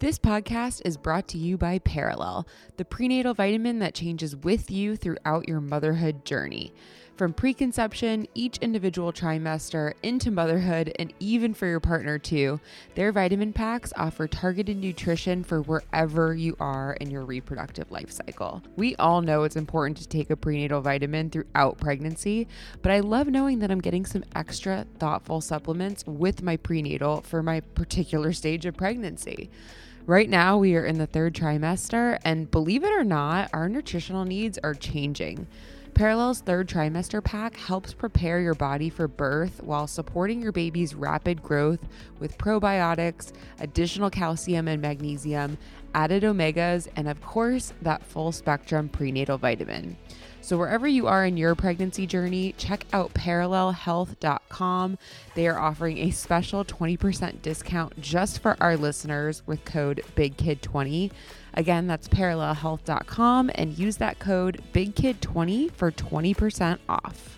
This podcast is brought to you by Perelel, the prenatal vitamin that changes with you throughout your motherhood journey. From preconception, each individual trimester, into motherhood, and even for your partner too, their vitamin packs offer targeted nutrition for wherever you are in your reproductive life cycle. We all know it's important to take a prenatal vitamin throughout pregnancy, but I love knowing that I'm getting some extra thoughtful supplements with my prenatal for my particular stage of pregnancy. Right now, we are in the third trimester, and believe it or not, our nutritional needs are changing. Perelel's third trimester pack helps prepare your body for birth while supporting your baby's rapid growth with probiotics, additional calcium and magnesium, added omegas, and of course, that full spectrum prenatal vitamin. So, wherever you are in your pregnancy journey, check out perelelhealth.com. They are offering a special 20% discount just for our listeners with code BIGKID20. Again, that's perelelhealth.com and use that code BIGKID20 for 20% off.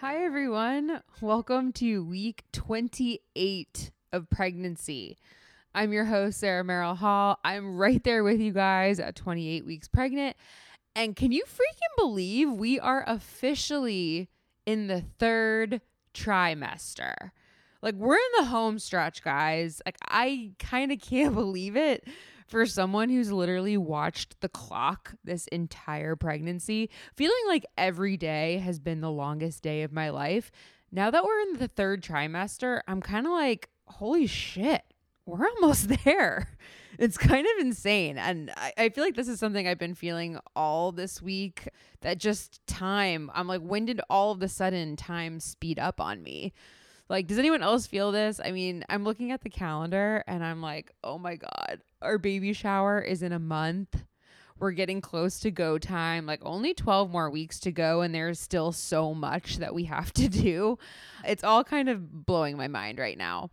Hi, everyone. Welcome to week 28 of pregnancy. I'm your host, Sarah Merrill Hall. I'm right there with you guys at 28 weeks pregnant. And can you freaking believe we are officially in the third trimester? Like, we're in the home stretch, guys. Like, I kind of can't believe it for someone who's literally watched the clock this entire pregnancy, feeling like every day has been the longest day of my life. Now that we're in the third trimester, I'm kind of like, holy shit, we're almost there. It's kind of insane. And I, I feel like this is something I've been feeling all this week that just time, I'm like, when did all of a sudden time speed up on me? Like, does anyone else feel this? I mean, I'm looking at the calendar and I'm like, oh my God, our baby shower is in a month. We're getting close to go time, like only 12 more weeks to go, and there's still so much that we have to do. It's all kind of blowing my mind right now.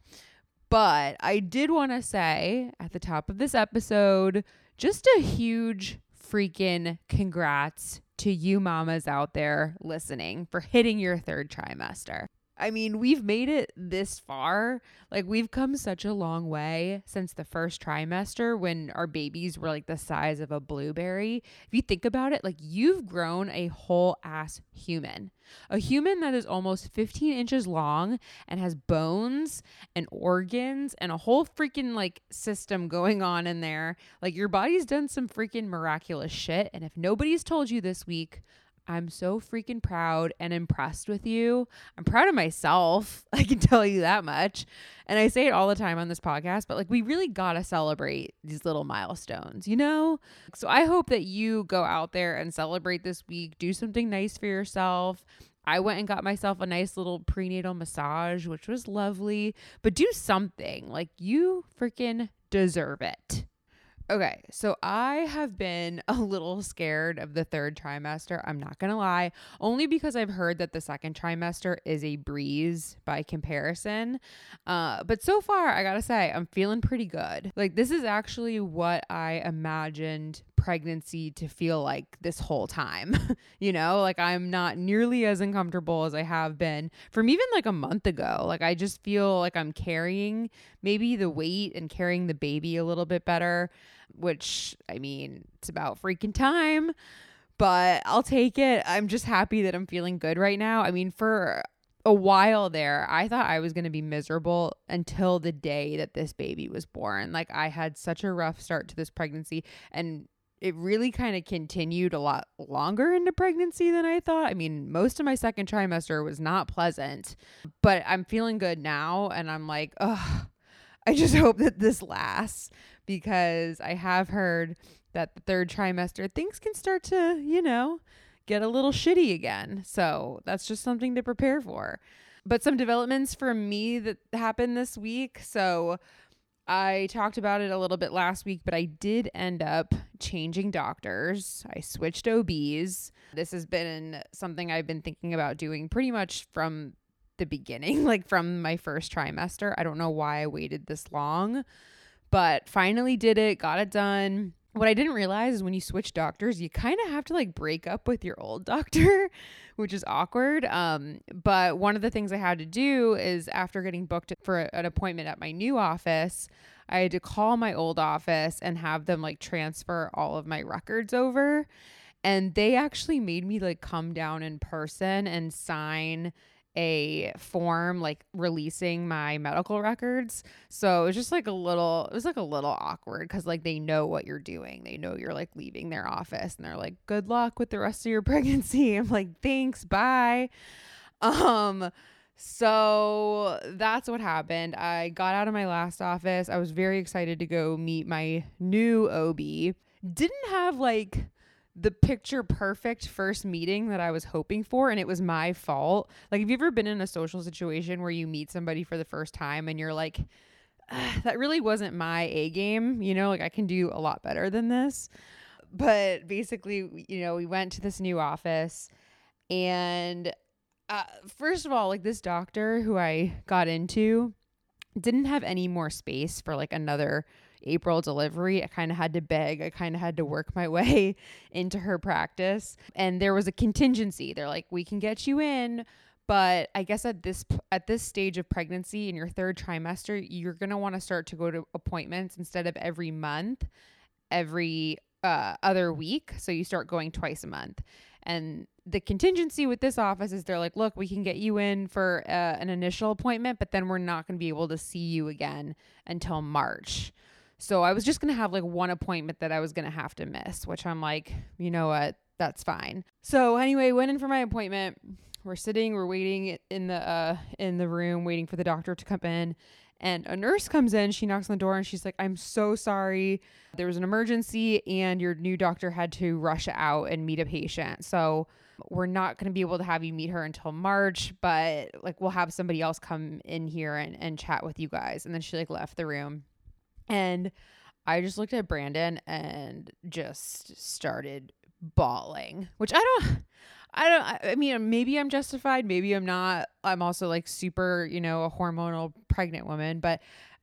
But I did want to say at the top of this episode, just a huge freaking congrats to you mamas out there listening for hitting your third trimester. I mean, we've made it this far. Like, we've come such a long way since the first trimester when our babies were like the size of a blueberry. If you think about it, like, you've grown a whole ass human. A human that is almost 15 inches long and has bones and organs and a whole freaking like system going on in there. Like, your body's done some freaking miraculous shit. And if nobody's told you this week, I'm so freaking proud and impressed with you. I'm proud of myself. I can tell you that much. And I say it all the time on this podcast, but like we really got to celebrate these little milestones, you know? So I hope that you go out there and celebrate this week, do something nice for yourself. I went and got myself a nice little prenatal massage, which was lovely, but do something. Like you freaking deserve it. Okay, so I have been a little scared of the third trimester. I'm not going to lie, only because I've heard that the second trimester is a breeze by comparison. Uh, but so far, I got to say, I'm feeling pretty good. Like, this is actually what I imagined pregnancy to feel like this whole time. you know, like I'm not nearly as uncomfortable as I have been from even like a month ago. Like, I just feel like I'm carrying maybe the weight and carrying the baby a little bit better which I mean, it's about freaking time, but I'll take it. I'm just happy that I'm feeling good right now. I mean, for a while there, I thought I was going to be miserable until the day that this baby was born. Like, I had such a rough start to this pregnancy, and it really kind of continued a lot longer into pregnancy than I thought. I mean, most of my second trimester was not pleasant, but I'm feeling good now, and I'm like, oh, I just hope that this lasts because I have heard that the third trimester things can start to, you know, get a little shitty again. So that's just something to prepare for. But some developments for me that happened this week. So I talked about it a little bit last week, but I did end up changing doctors. I switched OBs. This has been something I've been thinking about doing pretty much from the beginning, like from my first trimester. I don't know why I waited this long, but finally did it, got it done. What I didn't realize is when you switch doctors, you kind of have to like break up with your old doctor, which is awkward. Um, but one of the things I had to do is after getting booked for an appointment at my new office, I had to call my old office and have them like transfer all of my records over. And they actually made me like come down in person and sign a form like releasing my medical records. So it was just like a little it was like a little awkward cuz like they know what you're doing. They know you're like leaving their office and they're like good luck with the rest of your pregnancy. I'm like thanks, bye. Um so that's what happened. I got out of my last office. I was very excited to go meet my new OB. Didn't have like the picture perfect first meeting that I was hoping for, and it was my fault. Like, have you ever been in a social situation where you meet somebody for the first time and you're like, that really wasn't my A game? You know, like I can do a lot better than this. But basically, you know, we went to this new office, and uh, first of all, like this doctor who I got into didn't have any more space for like another April delivery, I kind of had to beg. I kind of had to work my way into her practice. And there was a contingency. They're like, "We can get you in, but I guess at this at this stage of pregnancy in your third trimester, you're going to want to start to go to appointments instead of every month, every uh, other week. So you start going twice a month. And the contingency with this office is they're like, look, we can get you in for uh, an initial appointment, but then we're not going to be able to see you again until March. So I was just going to have like one appointment that I was going to have to miss, which I'm like, you know what? That's fine. So anyway, went in for my appointment. We're sitting, we're waiting in the uh in the room waiting for the doctor to come in. And a nurse comes in, she knocks on the door and she's like, I'm so sorry. There was an emergency and your new doctor had to rush out and meet a patient. So we're not going to be able to have you meet her until March, but like we'll have somebody else come in here and, and chat with you guys. And then she like left the room. And I just looked at Brandon and just started bawling, which I don't I don't I mean maybe I'm justified, maybe I'm not. I'm also like super, you know, a hormonal pregnant woman, but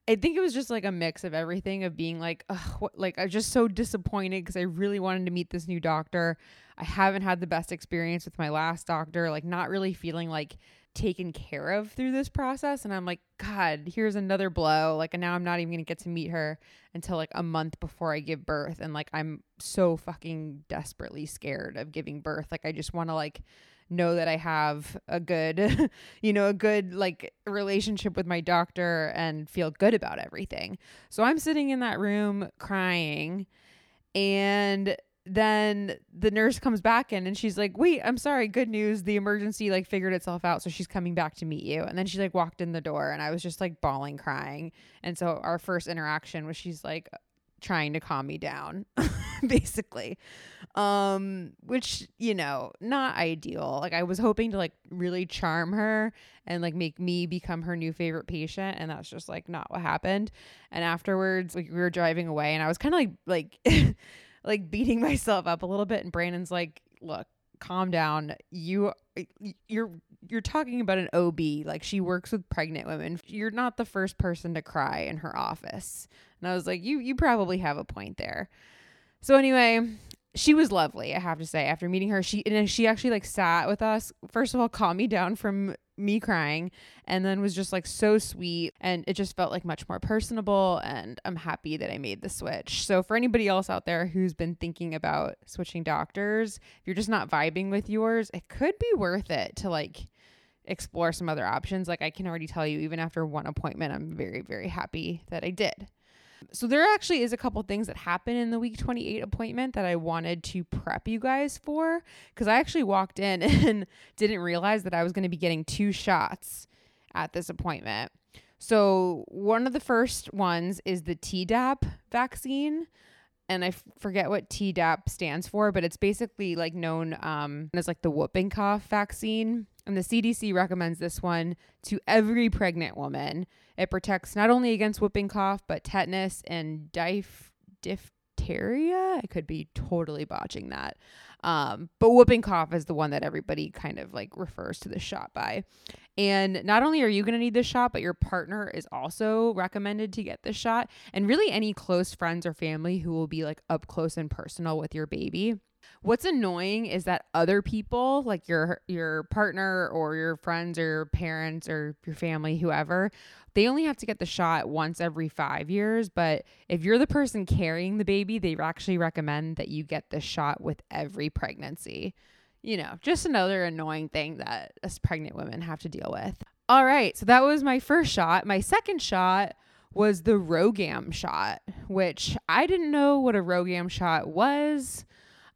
I think it was just like a mix of everything of being like, what, like I was just so disappointed because I really wanted to meet this new doctor. I haven't had the best experience with my last doctor, like not really feeling like taken care of through this process. And I'm like god here's another blow. Like and now I'm not even going to get to meet her until like a month before I give birth. And like I'm so fucking desperately scared of giving birth. Like I just want to like know that I have a good you know a good like relationship with my doctor and feel good about everything. So I'm sitting in that room crying. And then the nurse comes back in and she's like, "Wait, I'm sorry. Good news. The emergency like figured itself out, so she's coming back to meet you." And then she like walked in the door and I was just like bawling crying. And so our first interaction was she's like trying to calm me down basically. Um which, you know, not ideal. Like I was hoping to like really charm her and like make me become her new favorite patient and that's just like not what happened. And afterwards, like we were driving away and I was kind of like like like beating myself up a little bit and Brandon's like, "Look, calm down. You you're you're talking about an OB, like she works with pregnant women. You're not the first person to cry in her office." And I was like, "You you probably have a point there." So anyway, she was lovely, I have to say. After meeting her, she and she actually like sat with us. First of all, calmed me down from me crying and then was just like so sweet and it just felt like much more personable and I'm happy that I made the switch. So for anybody else out there who's been thinking about switching doctors, if you're just not vibing with yours, it could be worth it to like explore some other options. Like I can already tell you even after one appointment, I'm very very happy that I did. So there actually is a couple things that happen in the week 28 appointment that I wanted to prep you guys for cuz I actually walked in and didn't realize that I was going to be getting two shots at this appointment. So one of the first ones is the Tdap vaccine and I f- forget what Tdap stands for, but it's basically like known um, as like the whooping cough vaccine. And the CDC recommends this one to every pregnant woman. It protects not only against whooping cough, but tetanus and dif- diphtheria. I could be totally botching that. Um, but whooping cough is the one that everybody kind of like refers to the shot by. And not only are you going to need this shot, but your partner is also recommended to get this shot. And really, any close friends or family who will be like up close and personal with your baby. What's annoying is that other people, like your your partner or your friends or your parents or your family, whoever, they only have to get the shot once every 5 years, but if you're the person carrying the baby, they actually recommend that you get the shot with every pregnancy. You know, just another annoying thing that us pregnant women have to deal with. All right, so that was my first shot. My second shot was the RhoGAM shot, which I didn't know what a RhoGAM shot was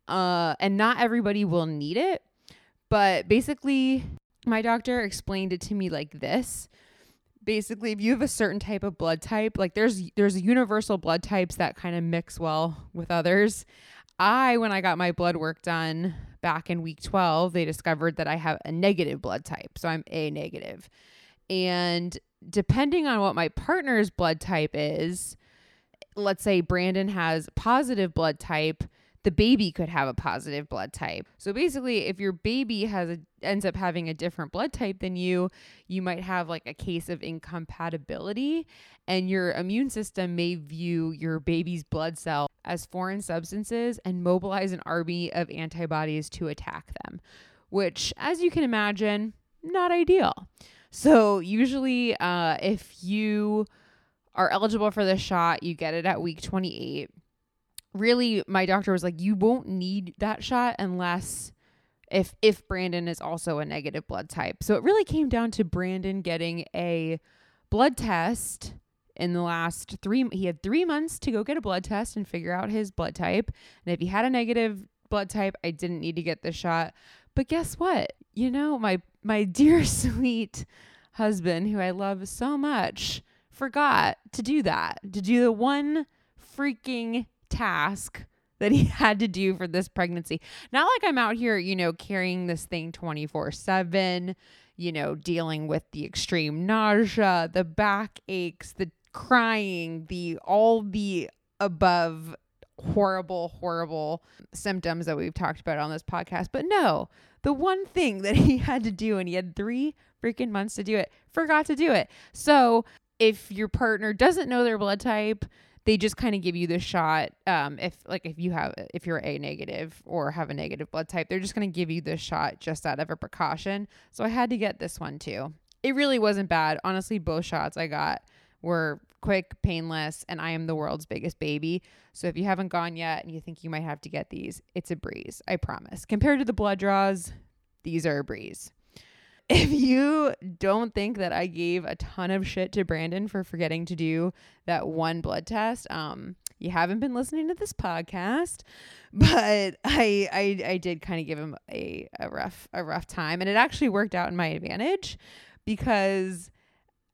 uh, and not everybody will need it. But basically, my doctor explained it to me like this. Basically, if you have a certain type of blood type, like there's there's universal blood types that kind of mix well with others. I when I got my blood work done back in week 12, they discovered that I have a negative blood type. So I'm A negative. And depending on what my partner's blood type is, let's say Brandon has positive blood type, the baby could have a positive blood type. So basically, if your baby has a, ends up having a different blood type than you, you might have like a case of incompatibility and your immune system may view your baby's blood cell as foreign substances and mobilize an army of antibodies to attack them, which as you can imagine, not ideal. So usually uh, if you are eligible for this shot, you get it at week 28 really my doctor was like you won't need that shot unless if if Brandon is also a negative blood type. So it really came down to Brandon getting a blood test in the last 3 he had 3 months to go get a blood test and figure out his blood type. And if he had a negative blood type, I didn't need to get the shot. But guess what? You know, my my dear sweet husband who I love so much forgot to do that. To do the one freaking task that he had to do for this pregnancy. Not like I'm out here, you know, carrying this thing 24 7, you know, dealing with the extreme nausea, the back aches, the crying, the all the above horrible, horrible symptoms that we've talked about on this podcast. But no, the one thing that he had to do, and he had three freaking months to do it, forgot to do it. So if your partner doesn't know their blood type, they just kind of give you the shot um, if like if you have if you're a negative or have a negative blood type they're just going to give you the shot just out of a precaution. So i had to get this one too. It really wasn't bad. Honestly both shots i got were quick painless and i am the world's biggest baby. So if you haven't gone yet and you think you might have to get these it's a breeze i promise. Compared to the blood draws these are a breeze if you don't think that I gave a ton of shit to Brandon for forgetting to do that one blood test, um, you haven't been listening to this podcast, but I I, I did kind of give him a, a rough a rough time, and it actually worked out in my advantage because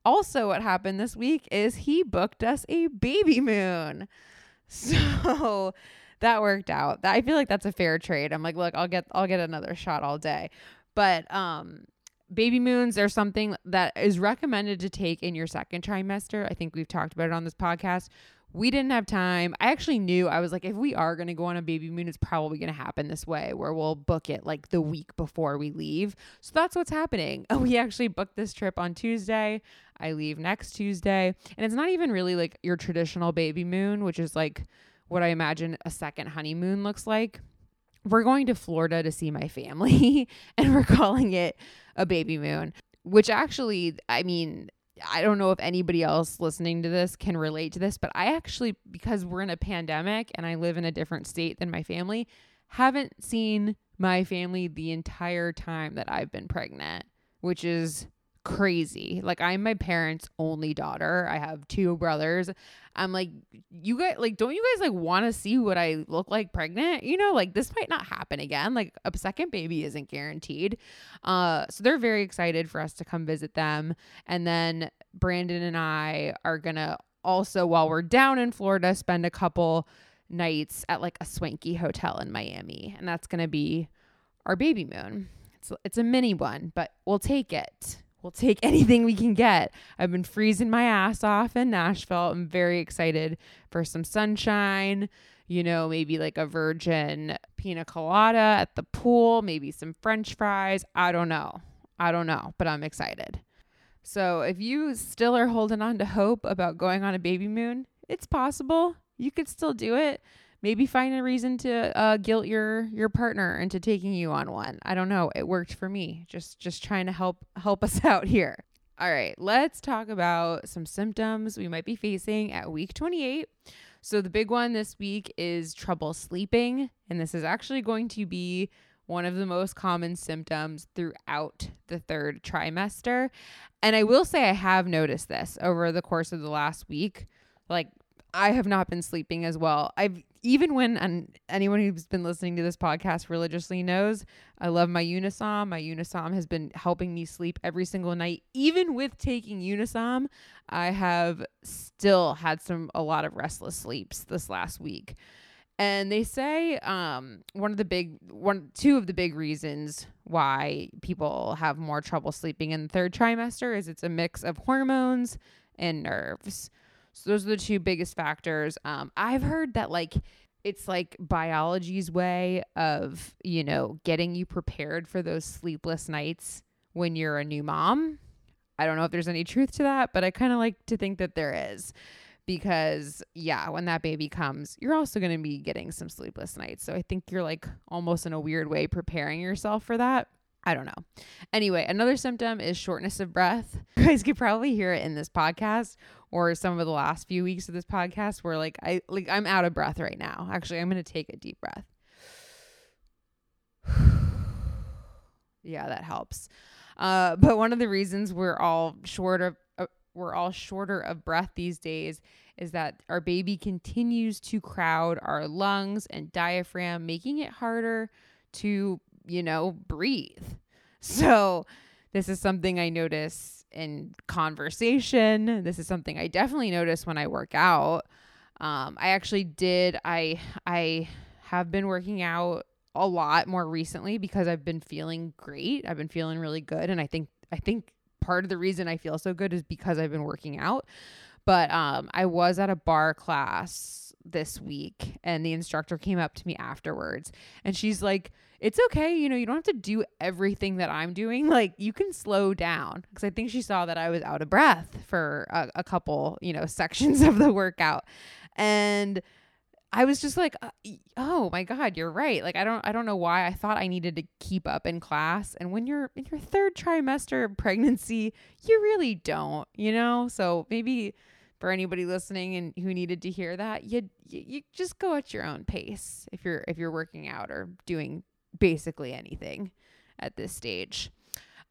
also what happened this week is he booked us a baby moon, so that worked out. I feel like that's a fair trade. I'm like, look, I'll get I'll get another shot all day, but um baby moons are something that is recommended to take in your second trimester. I think we've talked about it on this podcast. We didn't have time. I actually knew I was like, if we are going to go on a baby moon, it's probably going to happen this way where we'll book it like the week before we leave. So that's what's happening. We actually booked this trip on Tuesday. I leave next Tuesday. And it's not even really like your traditional baby moon, which is like what I imagine a second honeymoon looks like. We're going to Florida to see my family and we're calling it a baby moon, which actually, I mean, I don't know if anybody else listening to this can relate to this, but I actually, because we're in a pandemic and I live in a different state than my family, haven't seen my family the entire time that I've been pregnant, which is crazy. Like I'm my parents' only daughter. I have two brothers. I'm like, you guys like don't you guys like want to see what I look like pregnant? You know, like this might not happen again. Like a second baby isn't guaranteed. Uh so they're very excited for us to come visit them. And then Brandon and I are gonna also while we're down in Florida spend a couple nights at like a swanky hotel in Miami. And that's gonna be our baby moon. It's it's a mini one, but we'll take it. We'll take anything we can get. I've been freezing my ass off in Nashville. I'm very excited for some sunshine, you know, maybe like a virgin pina colada at the pool, maybe some french fries. I don't know. I don't know, but I'm excited. So if you still are holding on to hope about going on a baby moon, it's possible. You could still do it. Maybe find a reason to uh, guilt your your partner into taking you on one. I don't know. It worked for me. Just just trying to help help us out here. All right, let's talk about some symptoms we might be facing at week 28. So the big one this week is trouble sleeping, and this is actually going to be one of the most common symptoms throughout the third trimester. And I will say I have noticed this over the course of the last week. Like I have not been sleeping as well. I've even when and anyone who's been listening to this podcast religiously knows I love my Unisom. My Unisom has been helping me sleep every single night. Even with taking Unisom, I have still had some a lot of restless sleeps this last week. And they say um, one of the big one two of the big reasons why people have more trouble sleeping in the third trimester is it's a mix of hormones and nerves. So those are the two biggest factors. Um, I've heard that like it's like biology's way of, you know, getting you prepared for those sleepless nights when you're a new mom. I don't know if there's any truth to that, but I kind of like to think that there is because yeah, when that baby comes, you're also going to be getting some sleepless nights. So I think you're like almost in a weird way preparing yourself for that. I don't know. Anyway, another symptom is shortness of breath. You guys could probably hear it in this podcast or some of the last few weeks of this podcast where like I like I'm out of breath right now. Actually, I'm going to take a deep breath. yeah, that helps. Uh, but one of the reasons we're all short of uh, we're all shorter of breath these days is that our baby continues to crowd our lungs and diaphragm, making it harder to you know, breathe. So, this is something I notice in conversation. This is something I definitely notice when I work out. Um, I actually did. I I have been working out a lot more recently because I've been feeling great. I've been feeling really good, and I think I think part of the reason I feel so good is because I've been working out. But um, I was at a barre class this week, and the instructor came up to me afterwards, and she's like it's okay. You know, you don't have to do everything that I'm doing. Like, you can slow down because I think she saw that I was out of breath for a, a couple, you know, sections of the workout. And I was just like, uh, oh my God, you're right. Like, I don't, I don't know why I thought I needed to keep up in class. And when you're in your third trimester of pregnancy, you really don't, you know? So maybe for anybody listening and who needed to hear that, you, you, you just go at your own pace if you're, if you're working out or doing basically anything at this stage.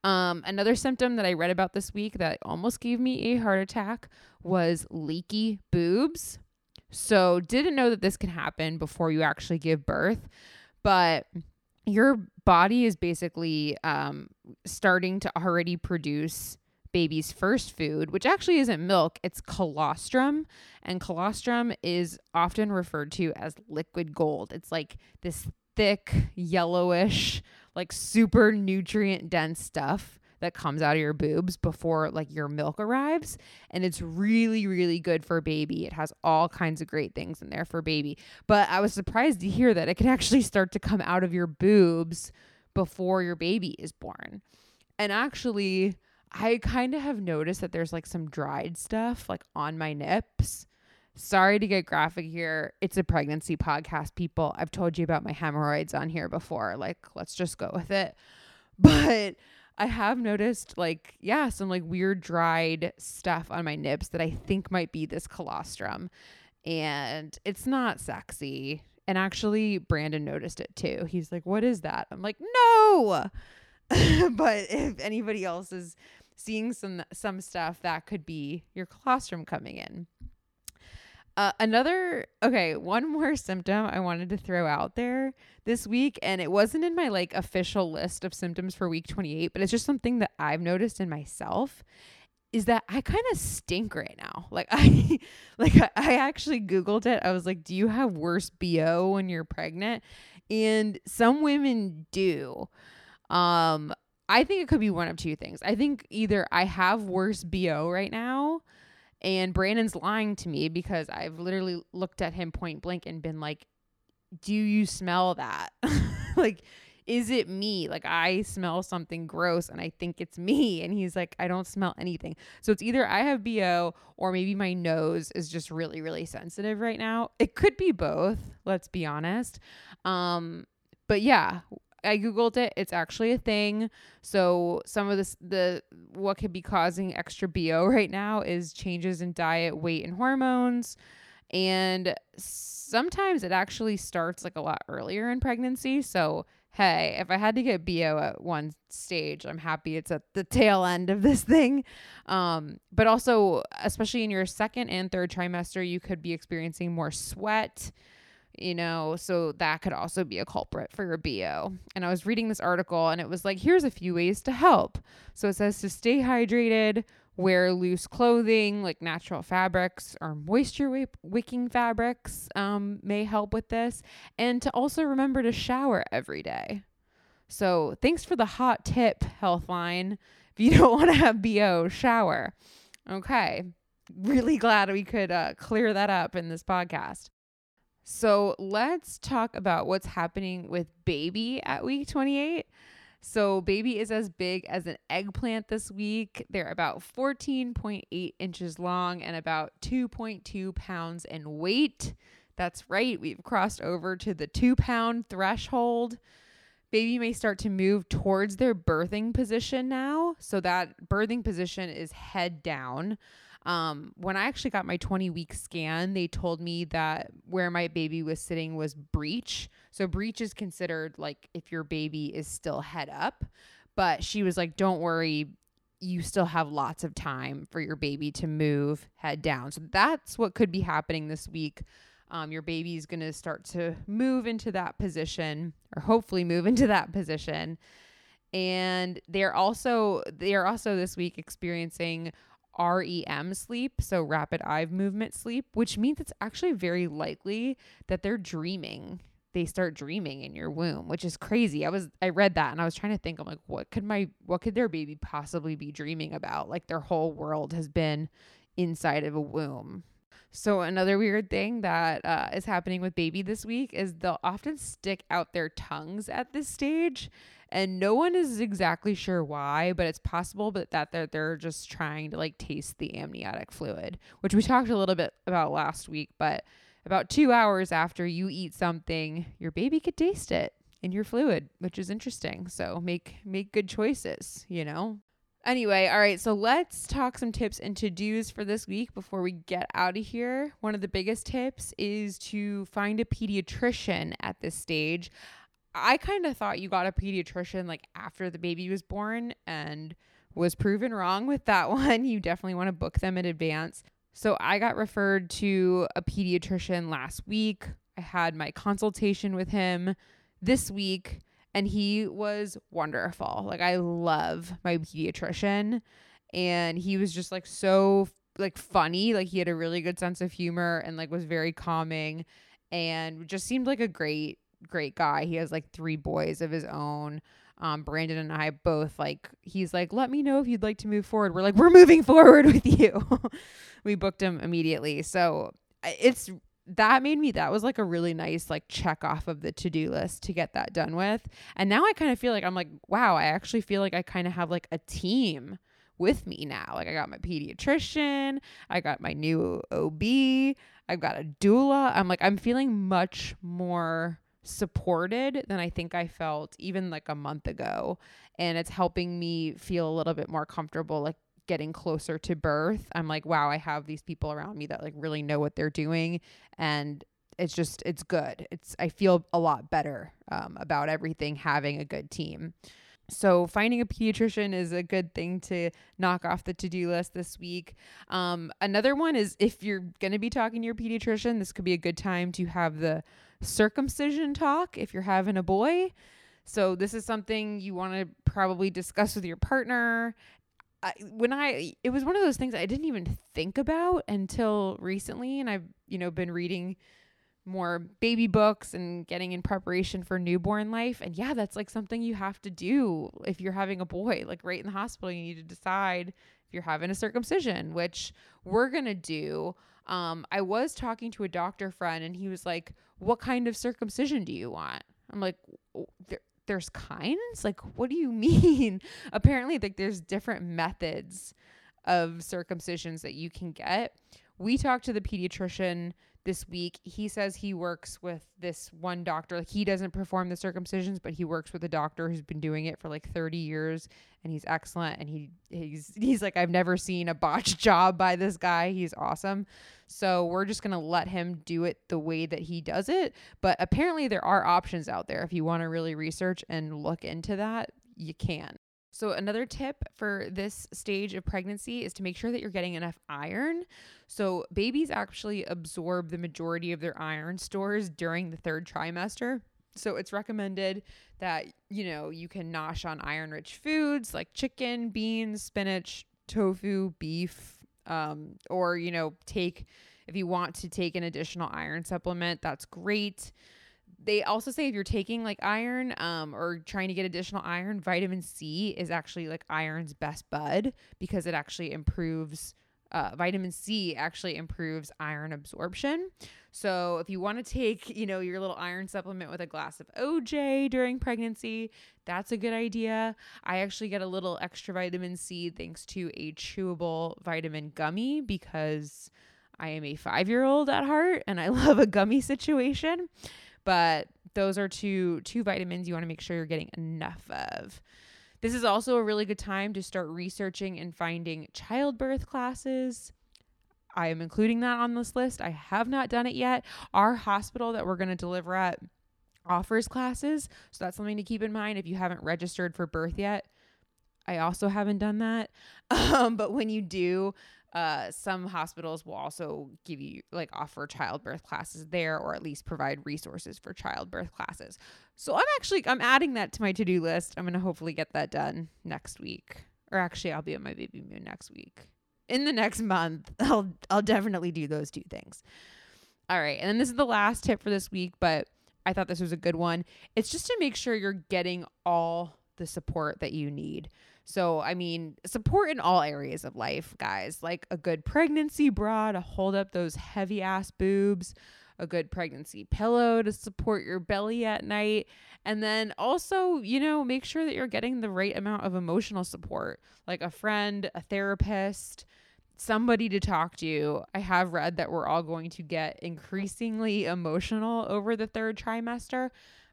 Um, another symptom that I read about this week that almost gave me a heart attack was leaky boobs. So, didn't know that this can happen before you actually give birth, but your body is basically um, starting to already produce baby's first food, which actually isn't milk, it's colostrum. And colostrum is often referred to as liquid gold. It's like this thick, yellowish, like super nutrient dense stuff that comes out of your boobs before like your milk arrives and it's really really good for baby. It has all kinds of great things in there for baby. But i was surprised to hear that it can actually start to come out of your boobs before your baby is born. And actually i kind of have noticed that there's like some dried stuff like on my nips Sorry to get graphic here. It's a pregnancy podcast, people. I've told you about my hemorrhoids on here before. Like, let's just go with it. But I have noticed, like, yeah, some like weird dried stuff on my nips that I think might be this colostrum. And it's not sexy. And actually, Brandon noticed it too. He's like, What is that? I'm like, No. but if anybody else is seeing some some stuff, that could be your colostrum coming in. Uh, another okay, one more symptom I wanted to throw out there this week, and it wasn't in my like official list of symptoms for week 28, but it's just something that I've noticed in myself is that I kind of stink right now. Like I like I actually googled it. I was like, "Do you have worse BO when you're pregnant?" And some women do. Um, I think it could be one of two things. I think either I have worse BO right now and Brandon's lying to me because I've literally looked at him point blank and been like, Do you smell that? like, is it me? Like, I smell something gross and I think it's me. And he's like, I don't smell anything. So it's either I have BO or maybe my nose is just really, really sensitive right now. It could be both, let's be honest. Um, but yeah, I googled it. It's actually a thing. So some of this the what could be causing extra BO right now is changes in diet, weight, and hormones. And sometimes it actually starts like a lot earlier in pregnancy. So hey, if I had to get BO at one stage, I'm happy it's at the tail end of this thing. Um, but also, especially in your second and third trimester, you could be experiencing more sweat you know, so that could also be a culprit for your BO. And I was reading this article and it was like, here's a few ways to help. So it says to stay hydrated, wear loose clothing like natural fabrics or moisture wicking fabrics um, may help with this. And to also remember to shower every day. So thanks for the hot tip, Healthline. If you don't want to have BO, shower. Okay. Really glad we could uh, clear that up in this podcast. So let's talk about what's happening with baby at week 28. So, baby is as big as an eggplant this week. They're about 14.8 inches long and about 2.2 pounds in weight. That's right, we've crossed over to the two pound threshold. Baby may start to move towards their birthing position now. So, that birthing position is head down. Um, when I actually got my 20 week scan, they told me that where my baby was sitting was breech. So breech is considered like if your baby is still head up. But she was like, don't worry, you still have lots of time for your baby to move head down. So that's what could be happening this week. Um, your baby is going to start to move into that position or hopefully move into that position and they're also they are also this week experiencing REM sleep, so rapid eye movement sleep, which means it's actually very likely that they're dreaming. They start dreaming in your womb, which is crazy. I was I read that and I was trying to think I'm like what could my what could their baby possibly be dreaming about? Like their whole world has been inside of a womb. So another weird thing that uh, is happening with baby this week is they'll often stick out their tongues at this stage and no one is exactly sure why, but it's possible but that they're, they're just trying to like taste the amniotic fluid, which we talked a little bit about last week, but about 2 hours after you eat something, your baby could taste it in your fluid, which is interesting. So make make good choices, you know. Anyway, all right, so let's talk some tips and to dos for this week before we get out of here. One of the biggest tips is to find a pediatrician at this stage. I kind of thought you got a pediatrician like after the baby was born and was proven wrong with that one. You definitely want to book them in advance. So I got referred to a pediatrician last week. I had my consultation with him this week and he was wonderful. Like I love my pediatrician and he was just like so like funny, like he had a really good sense of humor and like was very calming and just seemed like a great great guy. He has like three boys of his own. Um, Brandon and I both like, he's like, let me know if you'd like to move forward. We're like, we're moving forward with you. we booked him immediately. So it's, that made me, that was like a really nice like check off of the to do list to get that done with. And now I kind of feel like, I'm like, wow, I actually feel like I kind of have like a team with me now. Like I got my pediatrician, I got my new OB, I've got a doula. I'm like, I'm feeling much more supported than I think I felt even like a month ago. And it's helping me feel a little bit more comfortable, like getting closer to birth. I'm like, wow, I have these people around me that like really know what they're doing. And it's just, it's good. It's, I feel a lot better um, about everything having a good team. So finding a pediatrician is a good thing to knock off the to-do list this week. Um, another one is if you're going to be talking to your pediatrician, this could be a good time to have the circumcision talk if you're having a boy. So this is something you want to probably discuss with your partner. I, when I it was one of those things I didn't even think about until recently and I've you know been reading more baby books and getting in preparation for newborn life. And yeah, that's like something you have to do if you're having a boy. Like right in the hospital, you need to decide if you're having a circumcision, which we're going to do. Um, I was talking to a doctor friend and he was like, What kind of circumcision do you want? I'm like, there, There's kinds? Like, what do you mean? Apparently, like, there's different methods of circumcisions that you can get. We talked to the pediatrician this week. He says he works with this one doctor. Like he doesn't perform the circumcisions, but he works with a doctor who's been doing it for like 30 years and he's excellent and he he's he's like I've never seen a botched job by this guy. He's awesome. So we're just going to let him do it the way that he does it, but apparently there are options out there if you want to really research and look into that, you can. So, another tip for this stage of pregnancy is to make sure that you're getting enough iron. So, babies actually absorb the majority of their iron stores during the third trimester. So, it's recommended that, you know, you can nosh on iron rich foods like chicken, beans, spinach, tofu, beef, um, or, you know, take, if you want to take an additional iron supplement, that's great they also say if you're taking like iron um, or trying to get additional iron, vitamin C is actually like iron's best bud because it actually improves. Uh, vitamin C actually improves iron absorption. So if you want to take, you know, your little iron supplement with a glass of OJ during pregnancy, that's a good idea. I actually get a little extra vitamin C thanks to a chewable vitamin gummy because I am a 5-year-old at heart and I love a gummy situation but those are two two vitamins you want to make sure you're getting enough of. This is also a really good time to start researching and finding childbirth classes. I am including that on this list. I have not done it yet. Our hospital that we're going to deliver at offers classes, so that's something to keep in mind if you haven't registered for birth yet. I also haven't done that. Um, but when you do, uh, some hospitals will also give you like offer childbirth classes there or at least provide resources for childbirth classes. So I'm actually I'm adding that to my to-do list. I'm going to hopefully get that done next week. Or actually I'll be on my baby moon next week. In the next month, I'll I'll definitely do those two things. All right. And then this is the last tip for this week, but I thought this was a good one. It's just to make sure you're getting all the support that you need. So, I mean, support in all areas of life, guys, like a good pregnancy bra to hold up those heavy ass boobs, a good pregnancy pillow to support your belly at night. And then also, you know, make sure that you're getting the right amount of emotional support, like a friend, a therapist, somebody to talk to. I have read that we're all going to get increasingly emotional over the third trimester.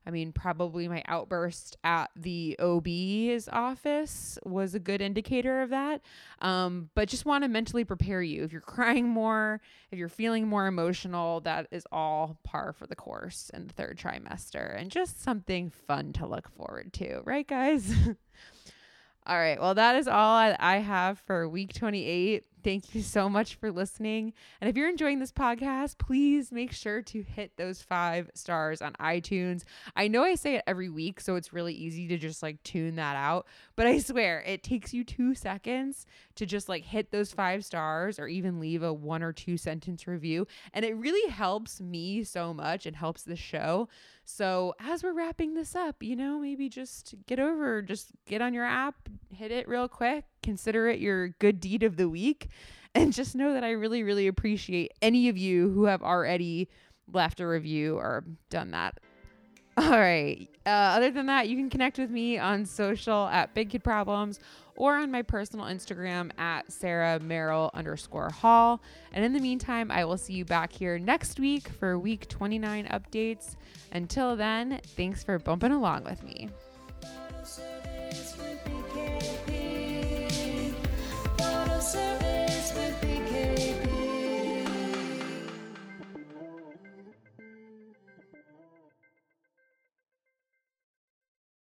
I mean, probably my outburst at the OB's office was a good indicator of that. Um, but just want to mentally prepare you. If you're crying more, if you're feeling more emotional, that is all par for the course in the third trimester and just something fun to look forward to, right, guys? all right. Well, that is all I have for week 28. Thank you so much for listening. And if you're enjoying this podcast, please make sure to hit those five stars on iTunes. I know I say it every week, so it's really easy to just like tune that out. But I swear it takes you two seconds to just like hit those five stars or even leave a one or two sentence review. And it really helps me so much and helps the show. So as we're wrapping this up, you know, maybe just get over, just get on your app, hit it real quick, consider it your good deed of the week. And just know that I really, really appreciate any of you who have already left a review or done that. All right. Uh, other than that, you can connect with me on social at Big Kid Problems or on my personal Instagram at Sarah Merrill underscore Hall. And in the meantime, I will see you back here next week for week 29 updates. Until then, thanks for bumping along with me. answer.